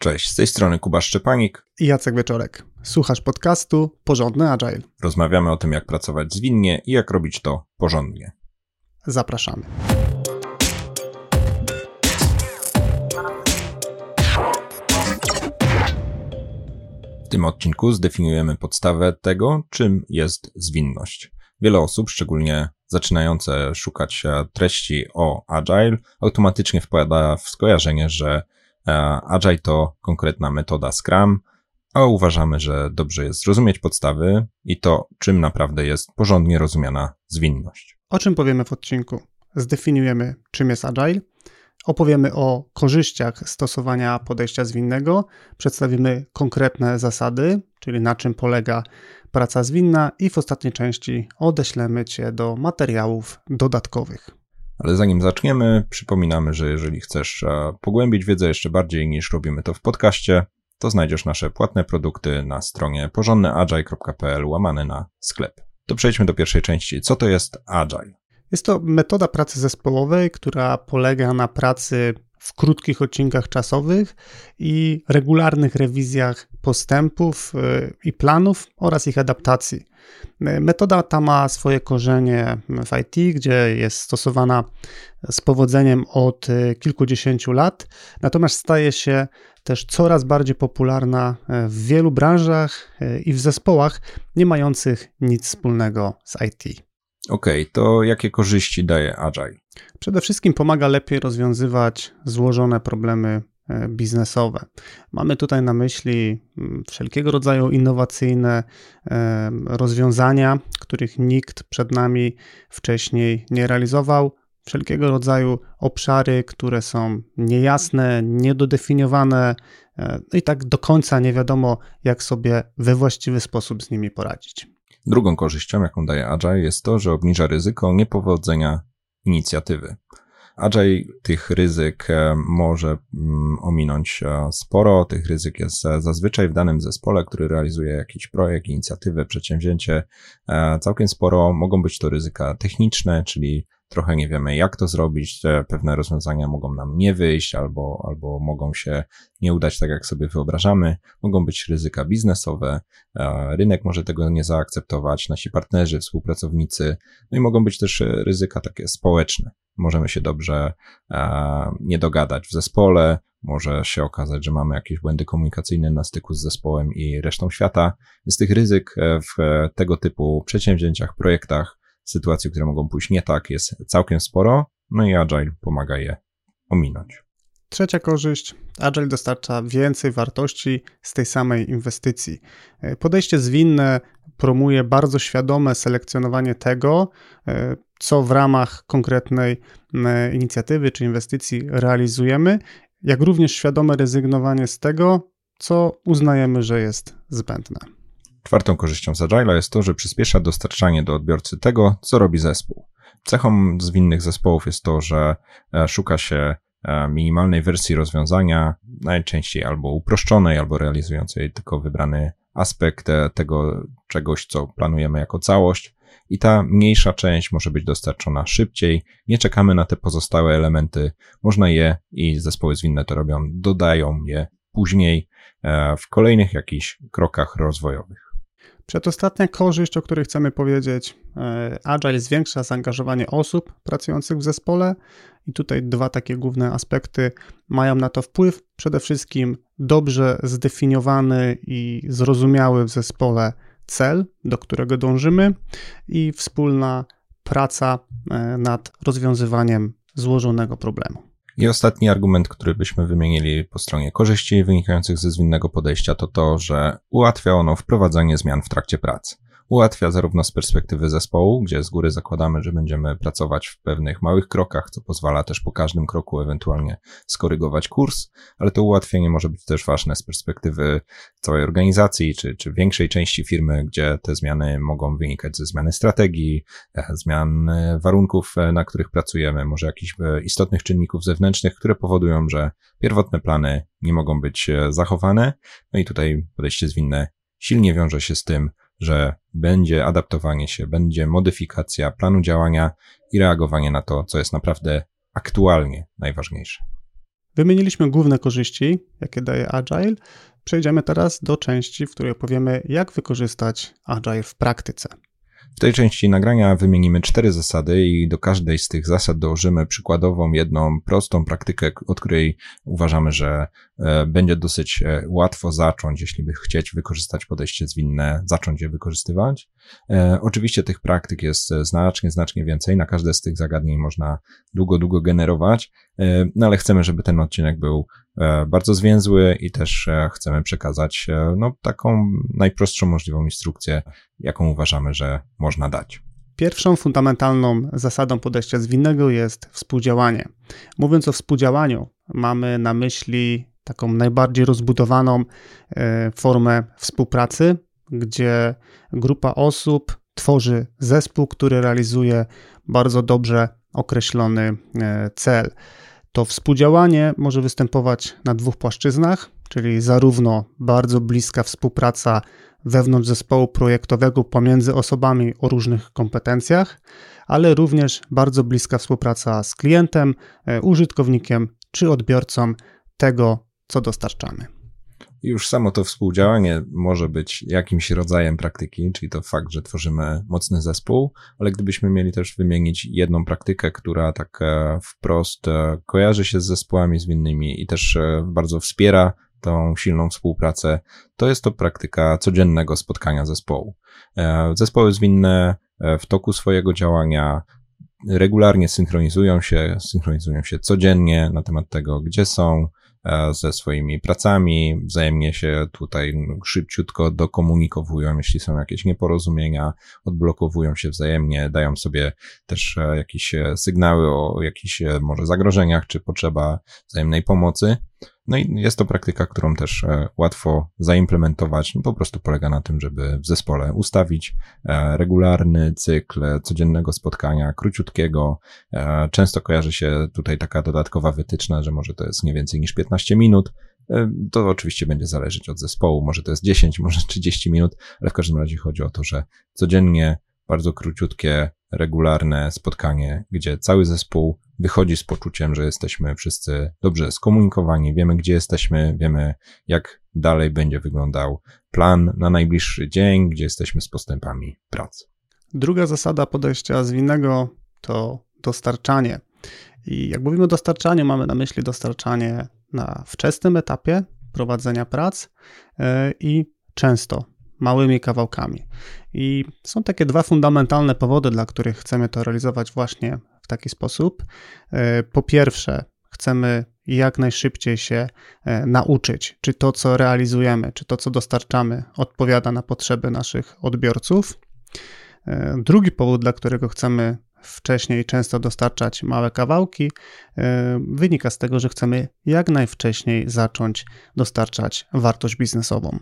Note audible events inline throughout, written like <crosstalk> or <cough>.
Cześć, z tej strony Kuba Szczepanik i Jacek Wieczorek. Słuchasz podcastu Porządny Agile. Rozmawiamy o tym, jak pracować zwinnie i jak robić to porządnie. Zapraszamy. W tym odcinku zdefiniujemy podstawę tego, czym jest zwinność. Wiele osób, szczególnie zaczynające szukać treści o Agile, automatycznie wpada w skojarzenie, że Agile to konkretna metoda Scrum, a uważamy, że dobrze jest zrozumieć podstawy i to, czym naprawdę jest porządnie rozumiana zwinność. O czym powiemy w odcinku? Zdefiniujemy, czym jest Agile, opowiemy o korzyściach stosowania podejścia zwinnego, przedstawimy konkretne zasady, czyli na czym polega praca zwinna i w ostatniej części odeślemy Cię do materiałów dodatkowych. Ale zanim zaczniemy, przypominamy, że jeżeli chcesz e, pogłębić wiedzę jeszcze bardziej niż robimy to w podcaście, to znajdziesz nasze płatne produkty na stronie porządnyagile.pl łamane na sklep. To przejdźmy do pierwszej części. Co to jest Agile? Jest to metoda pracy zespołowej, która polega na pracy w krótkich odcinkach czasowych i regularnych rewizjach postępów y, i planów oraz ich adaptacji. Y, metoda ta ma swoje korzenie w IT, gdzie jest stosowana z powodzeniem od y, kilkudziesięciu lat, natomiast staje się też coraz bardziej popularna w wielu branżach i w zespołach nie mających nic wspólnego z IT. Okej, okay, to jakie korzyści daje Agile? Przede wszystkim pomaga lepiej rozwiązywać złożone problemy e, biznesowe. Mamy tutaj na myśli mm, wszelkiego rodzaju innowacyjne e, rozwiązania, których nikt przed nami wcześniej nie realizował, wszelkiego rodzaju obszary, które są niejasne, niedodefiniowane e, i tak do końca nie wiadomo, jak sobie we właściwy sposób z nimi poradzić. Drugą korzyścią, jaką daje Agile, jest to, że obniża ryzyko niepowodzenia inicjatywy. Agile tych ryzyk e, może mm, ominąć e, sporo. Tych ryzyk jest e, zazwyczaj w danym zespole, który realizuje jakiś projekt, inicjatywę, przedsięwzięcie. Całkiem sporo mogą być to ryzyka techniczne, czyli trochę nie wiemy, jak to zrobić. Pewne rozwiązania mogą nam nie wyjść, albo, albo mogą się nie udać tak, jak sobie wyobrażamy. Mogą być ryzyka biznesowe, rynek może tego nie zaakceptować, nasi partnerzy, współpracownicy, no i mogą być też ryzyka takie społeczne. Możemy się dobrze nie dogadać w zespole, może się okazać, że mamy jakieś błędy komunikacyjne na styku z zespołem i resztą świata. Z tych ryzyk e, w tego typu przedsięwzięciach, projektach sytuacji, które mogą pójść nie tak, jest całkiem sporo, no i Agile pomaga je ominąć. Trzecia korzyść. Agile dostarcza więcej wartości z tej samej inwestycji. Podejście zwinne promuje bardzo świadome selekcjonowanie tego, co w ramach konkretnej e, inicjatywy czy inwestycji realizujemy, jak również świadome rezygnowanie z tego, co uznajemy, że jest zbędne. Czwartą korzyścią z jest to, że przyspiesza dostarczanie do odbiorcy tego, co robi zespół. Cechą zwinnych zespołów jest to, że e, szuka się e, minimalnej wersji rozwiązania, najczęściej albo uproszczonej, albo realizującej tylko wybrany aspekt e, tego czegoś, co planujemy jako całość. I ta mniejsza część może być dostarczona szybciej. Nie czekamy na te pozostałe elementy. Można je i zespoły zwinne to robią, dodają je później w kolejnych jakichś krokach rozwojowych. Przedostatnia korzyść, o której chcemy powiedzieć, e, Agile zwiększa zaangażowanie osób pracujących w zespole i tutaj dwa takie główne aspekty mają na to wpływ. Przede wszystkim dobrze zdefiniowany i zrozumiały w zespole cel, do którego dążymy i wspólna praca e, nad rozwiązywaniem złożonego problemu. I ostatni argument, który byśmy wymienili po stronie korzyści wynikających ze zwinnego podejścia, to to, że ułatwia ono wprowadzanie zmian w trakcie pracy ułatwia zarówno z perspektywy zespołu, gdzie z góry zakładamy, że będziemy pracować w pewnych małych krokach, co pozwala też po każdym kroku ewentualnie skorygować kurs, ale to ułatwienie może być też ważne z perspektywy całej organizacji czy, czy większej części firmy, gdzie te zmiany mogą wynikać ze zmiany strategii, e, zmian e, warunków, e, na których pracujemy, może jakichś istotnych czynników zewnętrznych, które powodują, że pierwotne plany nie mogą być zachowane. No i tutaj podejście zwinne silnie wiąże się z tym, że będzie adaptowanie się, będzie modyfikacja planu działania i reagowanie na to, co jest naprawdę aktualnie najważniejsze. Wymieniliśmy główne korzyści, jakie daje Agile. Przejdziemy teraz do części, w której opowiemy, jak wykorzystać Agile w praktyce. W tej części nagrania wymienimy cztery zasady i do każdej z tych zasad dołożymy przykładową, jedną prostą praktykę, od której uważamy, że e, będzie dosyć e, łatwo zacząć, jeśli by chcieć wykorzystać podejście zwinne, zacząć je wykorzystywać. E, oczywiście tych praktyk jest znacznie, znacznie więcej. Na każde z tych zagadnień można długo, długo generować, no ale chcemy, żeby ten odcinek był bardzo zwięzły i też chcemy przekazać no, taką najprostszą możliwą instrukcję, jaką uważamy, że można dać. Pierwszą fundamentalną zasadą podejścia zwinnego jest współdziałanie. Mówiąc o współdziałaniu, mamy na myśli taką najbardziej rozbudowaną e, formę współpracy, gdzie grupa osób tworzy zespół, który realizuje bardzo dobrze określony e, cel. To współdziałanie może występować na dwóch płaszczyznach, czyli zarówno bardzo bliska współpraca wewnątrz zespołu projektowego pomiędzy osobami o różnych kompetencjach, ale również bardzo bliska współpraca z klientem, e, użytkownikiem czy odbiorcą tego, co dostarczamy. Już samo to współdziałanie może być jakimś rodzajem praktyki, czyli to fakt, że tworzymy mocny zespół, ale gdybyśmy mieli też wymienić jedną praktykę, która tak e, wprost e, kojarzy się z zespołami zwinnymi i też bardzo wspiera tą silną współpracę, to jest to praktyka codziennego spotkania zespołu. E, zespoły zwinne e, w toku swojego działania regularnie synchronizują się, synchronizują się codziennie na temat tego, gdzie są, e, ze swoimi pracami, wzajemnie się tutaj szybciutko dokomunikowują, jeśli są jakieś nieporozumienia, odblokowują się wzajemnie, dają sobie też jakieś sygnały o jakichś może zagrożeniach, czy potrzeba wzajemnej pomocy. No i jest to praktyka, którą też e, łatwo zaimplementować. No po prostu polega na tym, żeby w zespole ustawić e, regularny cykl codziennego spotkania, króciutkiego. E, często kojarzy się tutaj taka dodatkowa wytyczna, że może to jest nie więcej niż 15 minut. To oczywiście będzie zależeć od zespołu, może to jest 10, <laughs> może 30 minut, ale w każdym razie chodzi o to, że codziennie bardzo króciutkie, regularne spotkanie, gdzie cały zespół wychodzi z poczuciem, że jesteśmy wszyscy dobrze skomunikowani, wiemy gdzie jesteśmy, wiemy jak dalej będzie wyglądał plan na najbliższy dzień, gdzie jesteśmy z postępami pracy. Druga zasada podejścia zwinnego to dostarczanie. I jak mówimy o dostarczaniu, mamy na myśli dostarczanie na wczesnym etapie prowadzenia prac e, i często małymi kawałkami. I są takie dwa fundamentalne powody, dla których chcemy to realizować właśnie w taki sposób. E, po pierwsze, chcemy jak najszybciej się e, nauczyć, czy to, co realizujemy, czy to, co dostarczamy, odpowiada na potrzeby naszych odbiorców. E, drugi powód, dla którego chcemy wcześniej często dostarczać małe kawałki, wynika z tego, że chcemy jak najwcześniej zacząć dostarczać wartość biznesową.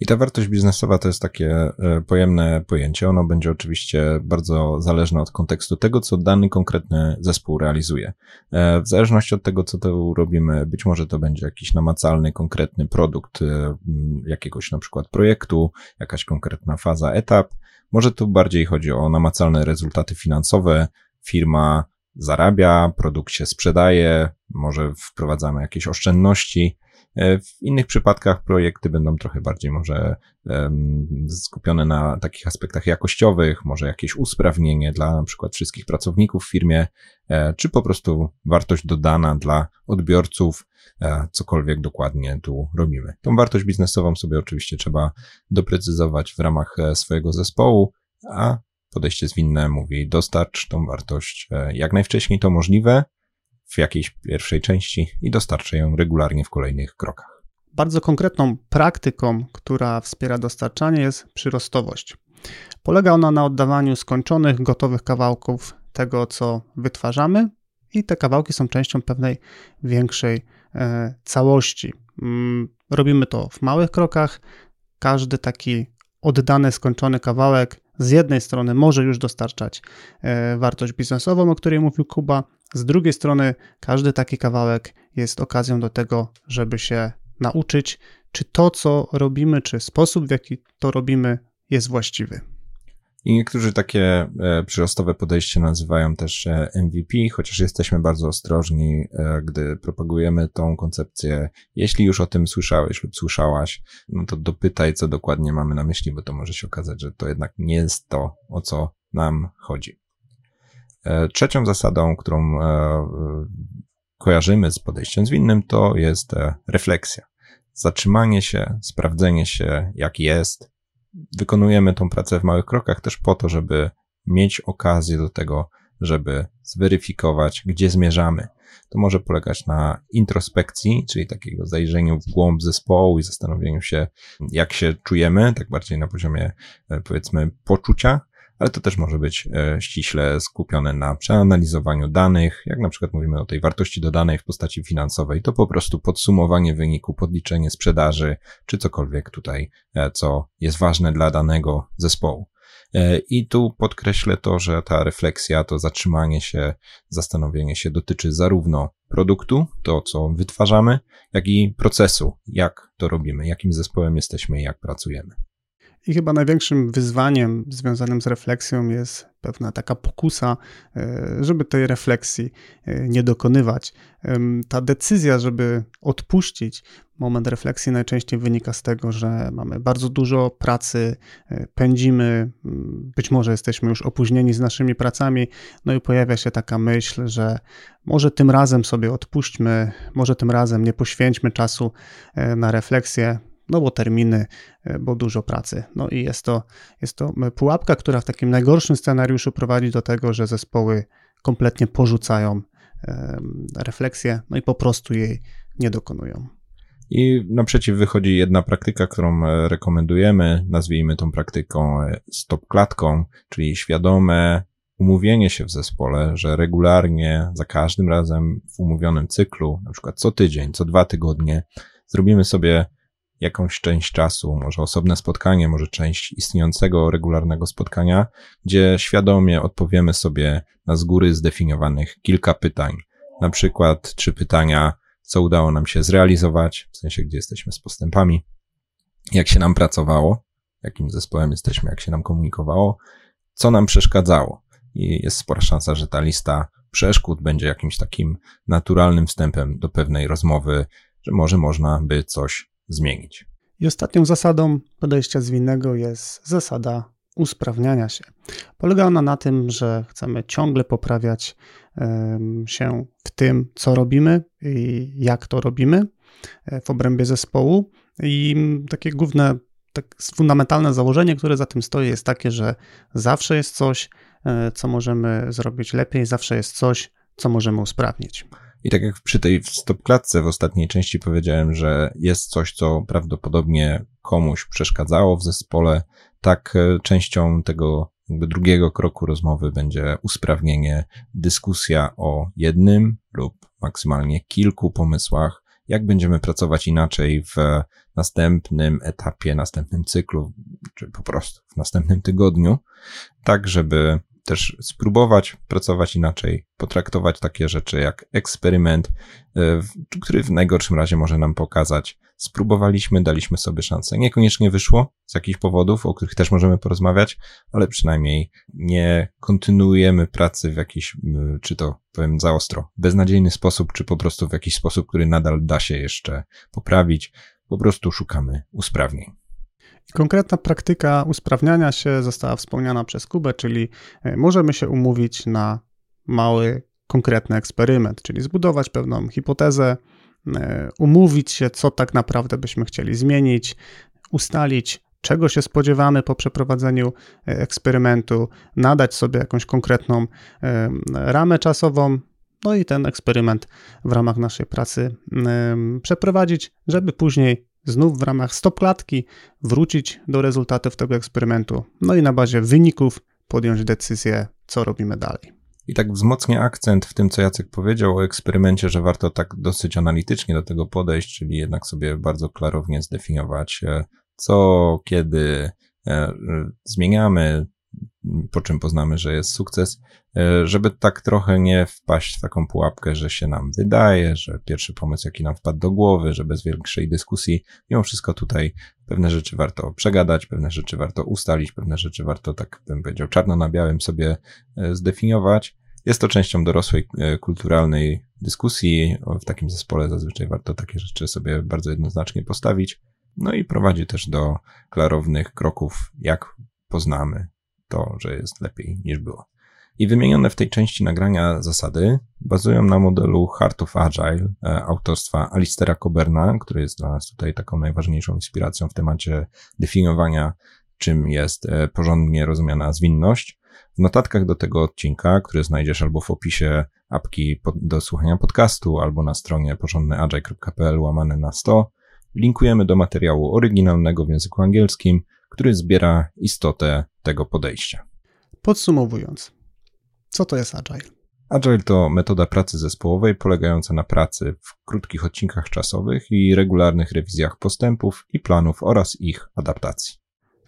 I ta wartość biznesowa to jest takie e, pojemne pojęcie. Ono będzie oczywiście bardzo zależne od kontekstu tego, co dany konkretny zespół realizuje. E, w zależności od tego, co to robimy, być może to będzie jakiś namacalny, konkretny produkt e, jakiegoś na przykład projektu, jakaś konkretna faza, etap. Może tu bardziej chodzi o namacalne rezultaty finansowe. Firma zarabia, produkt się sprzedaje, może wprowadzamy jakieś oszczędności. E, w innych przypadkach projekty będą trochę bardziej może skupione na takich aspektach jakościowych, może jakieś usprawnienie dla na przykład wszystkich pracowników w firmie, e, czy po prostu wartość dodana dla odbiorców, e, cokolwiek dokładnie tu robimy. Tą wartość biznesową sobie oczywiście trzeba doprecyzować w ramach swojego zespołu, a podejście zwinne mówi dostarcz tą wartość jak najwcześniej to możliwe, w jakiejś pierwszej części i dostarczę ją regularnie w kolejnych krokach. Bardzo konkretną praktyką, która wspiera dostarczanie, jest przyrostowość. Polega ona na oddawaniu skończonych, gotowych kawałków tego, co wytwarzamy, i te kawałki są częścią pewnej większej e, całości. Mm, robimy to w małych krokach. Każdy taki oddany, skończony kawałek z jednej strony może już dostarczać e, wartość biznesową, o której mówił Kuba, z drugiej strony każdy taki kawałek jest okazją do tego, żeby się nauczyć, czy to, co robimy, czy sposób, w jaki to robimy, jest właściwy. I niektórzy takie e, przyrostowe podejście nazywają też e, MVP, chociaż jesteśmy bardzo ostrożni, e, gdy propagujemy tą koncepcję. Jeśli już o tym słyszałeś lub słyszałaś, no to dopytaj, co dokładnie mamy na myśli, bo to może się okazać, że to jednak nie jest to, o co nam chodzi. Trzecią zasadą, którą kojarzymy z podejściem zwinnym, to jest refleksja. Zatrzymanie się, sprawdzenie się, jak jest, wykonujemy tą pracę w małych krokach też po to, żeby mieć okazję do tego, żeby zweryfikować, gdzie zmierzamy. To może polegać na introspekcji, czyli takiego zajrzeniu w głąb zespołu i zastanowieniu się, jak się czujemy, tak bardziej na poziomie, e, powiedzmy, poczucia, ale to też może być e, ściśle skupione na przeanalizowaniu danych, jak na przykład mówimy o tej wartości dodanej w postaci finansowej, to po prostu podsumowanie wyniku, podliczenie sprzedaży, czy cokolwiek tutaj, e, co jest ważne dla danego zespołu. E, I tu podkreślę to, że ta refleksja, to zatrzymanie się, zastanowienie się dotyczy zarówno produktu, to co wytwarzamy, jak i procesu, jak to robimy, jakim zespołem jesteśmy jak pracujemy. I chyba największym wyzwaniem związanym z refleksją jest pewna taka pokusa, e, żeby tej refleksji e, nie dokonywać. Ta decyzja, żeby odpuścić moment refleksji, najczęściej wynika z tego, że mamy bardzo dużo pracy, e, pędzimy, być może jesteśmy już opóźnieni z naszymi pracami, no i pojawia się taka myśl, że może tym razem sobie odpuśćmy, może tym razem nie poświęćmy czasu na refleksję no bo terminy, e, bo dużo pracy. No i jest to, jest to pułapka, która w takim najgorszym scenariuszu prowadzi do tego, że zespoły kompletnie porzucają refleksję, no i po prostu jej nie dokonują. I naprzeciw wychodzi jedna praktyka, którą e, rekomendujemy, nazwijmy tą praktyką e, stop klatką, czyli świadome umówienie się w zespole, że regularnie, za każdym razem w umówionym cyklu, na przykład co tydzień, co dwa tygodnie, zrobimy sobie jakąś część czasu, może osobne spotkanie, może część istniejącego regularnego spotkania, gdzie świadomie odpowiemy sobie na z góry zdefiniowanych kilka pytań. Na przykład trzy pytania, co udało nam się zrealizować, w sensie gdzie jesteśmy z postępami, jak się nam pracowało, jakim zespołem jesteśmy, jak się nam komunikowało, co nam przeszkadzało. I jest spora szansa, że ta lista przeszkód będzie jakimś takim naturalnym wstępem do pewnej rozmowy, że może można by coś zmienić. I ostatnią zasadą podejścia zwinnego jest zasada usprawniania się. Polega ona na tym, że chcemy ciągle poprawiać się w tym, co robimy i jak to robimy e, w obrębie zespołu. I takie główne, tak fundamentalne założenie, które za tym stoi, jest takie, że zawsze jest coś, e, co możemy zrobić lepiej, zawsze jest coś, co możemy usprawnić. I tak jak przy tej stopklatce w ostatniej części powiedziałem, że jest coś, co prawdopodobnie komuś przeszkadzało w zespole, tak e, częścią tego jakby drugiego kroku rozmowy będzie usprawnienie, dyskusja o jednym lub maksymalnie kilku pomysłach, jak będziemy pracować inaczej w następnym etapie, następnym cyklu, czy po prostu w następnym tygodniu, tak żeby też spróbować pracować inaczej, potraktować takie rzeczy jak eksperyment, e, który w najgorszym razie może nam pokazać, spróbowaliśmy, daliśmy sobie szansę. Niekoniecznie wyszło z jakichś powodów, o których też możemy porozmawiać, ale przynajmniej nie kontynuujemy pracy w jakiś, czy to powiem za ostro, beznadziejny sposób, czy po prostu w jakiś sposób, który nadal da się jeszcze poprawić. Po prostu szukamy usprawnień. Konkretna praktyka usprawniania się została wspomniana przez Kubę, czyli e, możemy się umówić na mały, konkretny eksperyment, czyli zbudować pewną hipotezę, e, umówić się, co tak naprawdę byśmy chcieli zmienić, ustalić, czego się spodziewamy po przeprowadzeniu e, eksperymentu, nadać sobie jakąś konkretną ramę czasową, no i ten eksperyment w ramach naszej pracy przeprowadzić, żeby później znów w ramach stopklatki wrócić do rezultatów tego eksperymentu, no i na bazie wyników podjąć decyzję, co robimy dalej. I tak wzmocnię akcent w tym, co Jacek powiedział o eksperymencie, że warto tak dosyć analitycznie do tego podejść, czyli jednak sobie bardzo klarownie zdefiniować, e, co, kiedy e, zmieniamy, po czym poznamy, że jest sukces, e, żeby tak trochę nie wpaść w taką pułapkę, że się nam wydaje, że pierwszy pomysł, jaki nam wpadł do głowy, że bez większej dyskusji, mimo wszystko tutaj pewne rzeczy warto przegadać, pewne rzeczy warto ustalić, pewne rzeczy warto, tak bym powiedział, czarno na białym sobie e, zdefiniować. Jest to częścią dorosłej, e, kulturalnej dyskusji. W takim zespole zazwyczaj warto takie rzeczy sobie bardzo jednoznacznie postawić. No i prowadzi też do klarownych kroków, jak poznamy to, że jest lepiej niż było. I wymienione w tej części nagrania zasady bazują na modelu Heart of Agile e, autorstwa Alistera Coberna, który jest dla nas tutaj taką najważniejszą inspiracją w temacie definiowania, czym jest e, porządnie rozumiana zwinność. W notatkach do tego odcinka, który znajdziesz albo w opisie apki do słuchania podcastu, albo na stronie porządnyagile.pl łamane na 100, linkujemy do materiału oryginalnego w języku angielskim, który zbiera istotę tego podejścia. Podsumowując, co to jest Agile? Agile to metoda pracy zespołowej polegająca na pracy w krótkich odcinkach czasowych i regularnych rewizjach postępów i planów oraz ich adaptacji.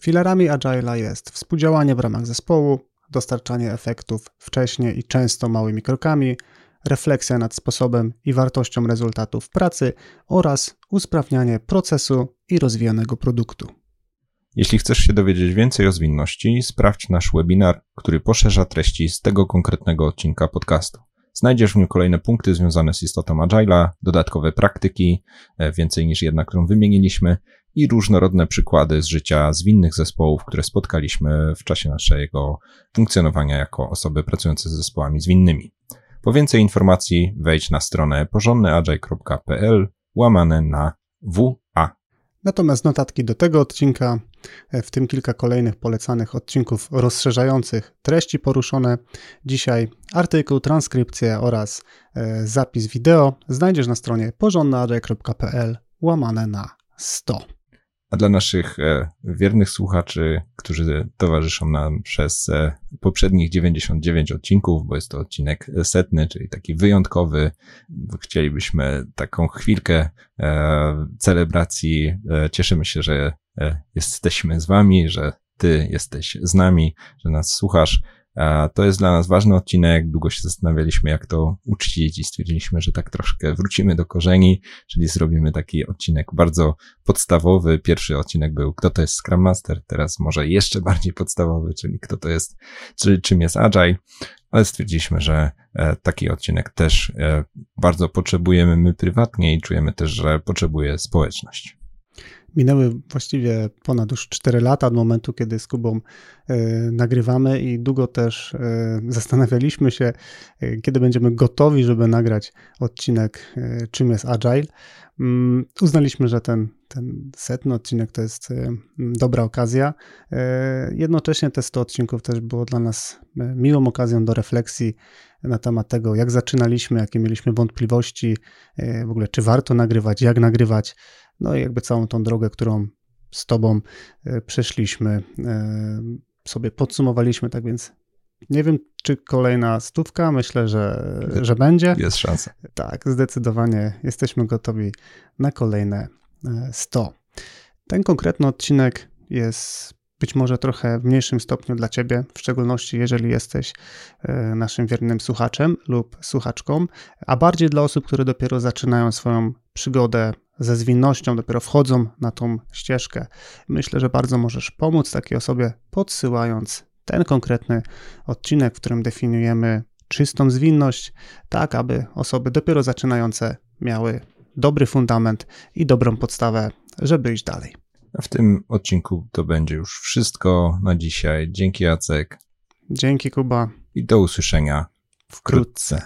Filarami Agile'a jest współdziałanie w ramach zespołu, dostarczanie efektów wcześnie i często małymi krokami, refleksja nad sposobem i wartością rezultatów pracy oraz usprawnianie procesu i rozwijanego produktu. Jeśli chcesz się dowiedzieć więcej o zwinności, sprawdź nasz webinar, który poszerza treści z tego konkretnego odcinka podcastu. Znajdziesz w nim kolejne punkty związane z istotą Agile'a, dodatkowe praktyki, e, więcej niż jedna, którą wymieniliśmy, i różnorodne przykłady z życia zwinnych zespołów, które spotkaliśmy w czasie naszego funkcjonowania jako osoby pracujące z zespołami zwinnymi. Po więcej informacji wejdź na stronę porządnyagile.pl łamane na WA. Natomiast notatki do tego odcinka, w tym kilka kolejnych polecanych odcinków rozszerzających treści poruszone dzisiaj, artykuł, transkrypcję oraz e, zapis wideo znajdziesz na stronie porządnyagile.pl łamane na 100. Dla naszych e, wiernych słuchaczy, którzy towarzyszą nam przez e, poprzednich 99 odcinków, bo jest to odcinek setny, czyli taki wyjątkowy, chcielibyśmy taką chwilkę e, celebracji. Cieszymy się, że jesteśmy z wami, że ty jesteś z nami, że nas słuchasz. To jest dla nas ważny odcinek. Długo się zastanawialiśmy, jak to uczcić i stwierdziliśmy, że tak troszkę wrócimy do korzeni, czyli zrobimy taki odcinek bardzo podstawowy. Pierwszy odcinek był, kto to jest Scrum Master, teraz może jeszcze bardziej podstawowy, czyli kto to jest, czyli czym jest Agile, ale stwierdziliśmy, że e, taki odcinek też e, bardzo potrzebujemy my prywatnie i czujemy też, że potrzebuje społeczność. Minęły właściwie ponad już 4 lata od momentu, kiedy z Kubą e, nagrywamy i długo też e, zastanawialiśmy się, e, kiedy będziemy gotowi, żeby nagrać odcinek czym jest Agile. Mm, uznaliśmy, że ten, ten setny odcinek to jest dobra okazja. Jednocześnie te 100 odcinków też było dla nas miłą okazją do refleksji na temat tego, jak zaczynaliśmy, jakie mieliśmy wątpliwości, w ogóle czy warto nagrywać, jak nagrywać. No i jakby całą tą drogę, którą z Tobą e, przeszliśmy, e, sobie podsumowaliśmy, tak więc nie wiem, czy kolejna stówka, myślę, że, że będzie. Jest szansa. Tak, zdecydowanie jesteśmy gotowi na kolejne 100. E, Ten konkretny odcinek jest być może trochę w mniejszym stopniu dla Ciebie, w szczególności jeżeli jesteś naszym wiernym słuchaczem lub słuchaczką, a bardziej dla osób, które dopiero zaczynają swoją przygodę ze zwinnością dopiero wchodzą na tą ścieżkę. Myślę, że bardzo możesz pomóc takiej osobie, podsyłając ten konkretny odcinek, w którym definiujemy czystą zwinność, tak aby osoby dopiero zaczynające miały dobry fundament i dobrą podstawę, żeby iść dalej. A w tym odcinku to będzie już wszystko na dzisiaj. Dzięki Jacek. Dzięki Kuba. I do usłyszenia wkrótce.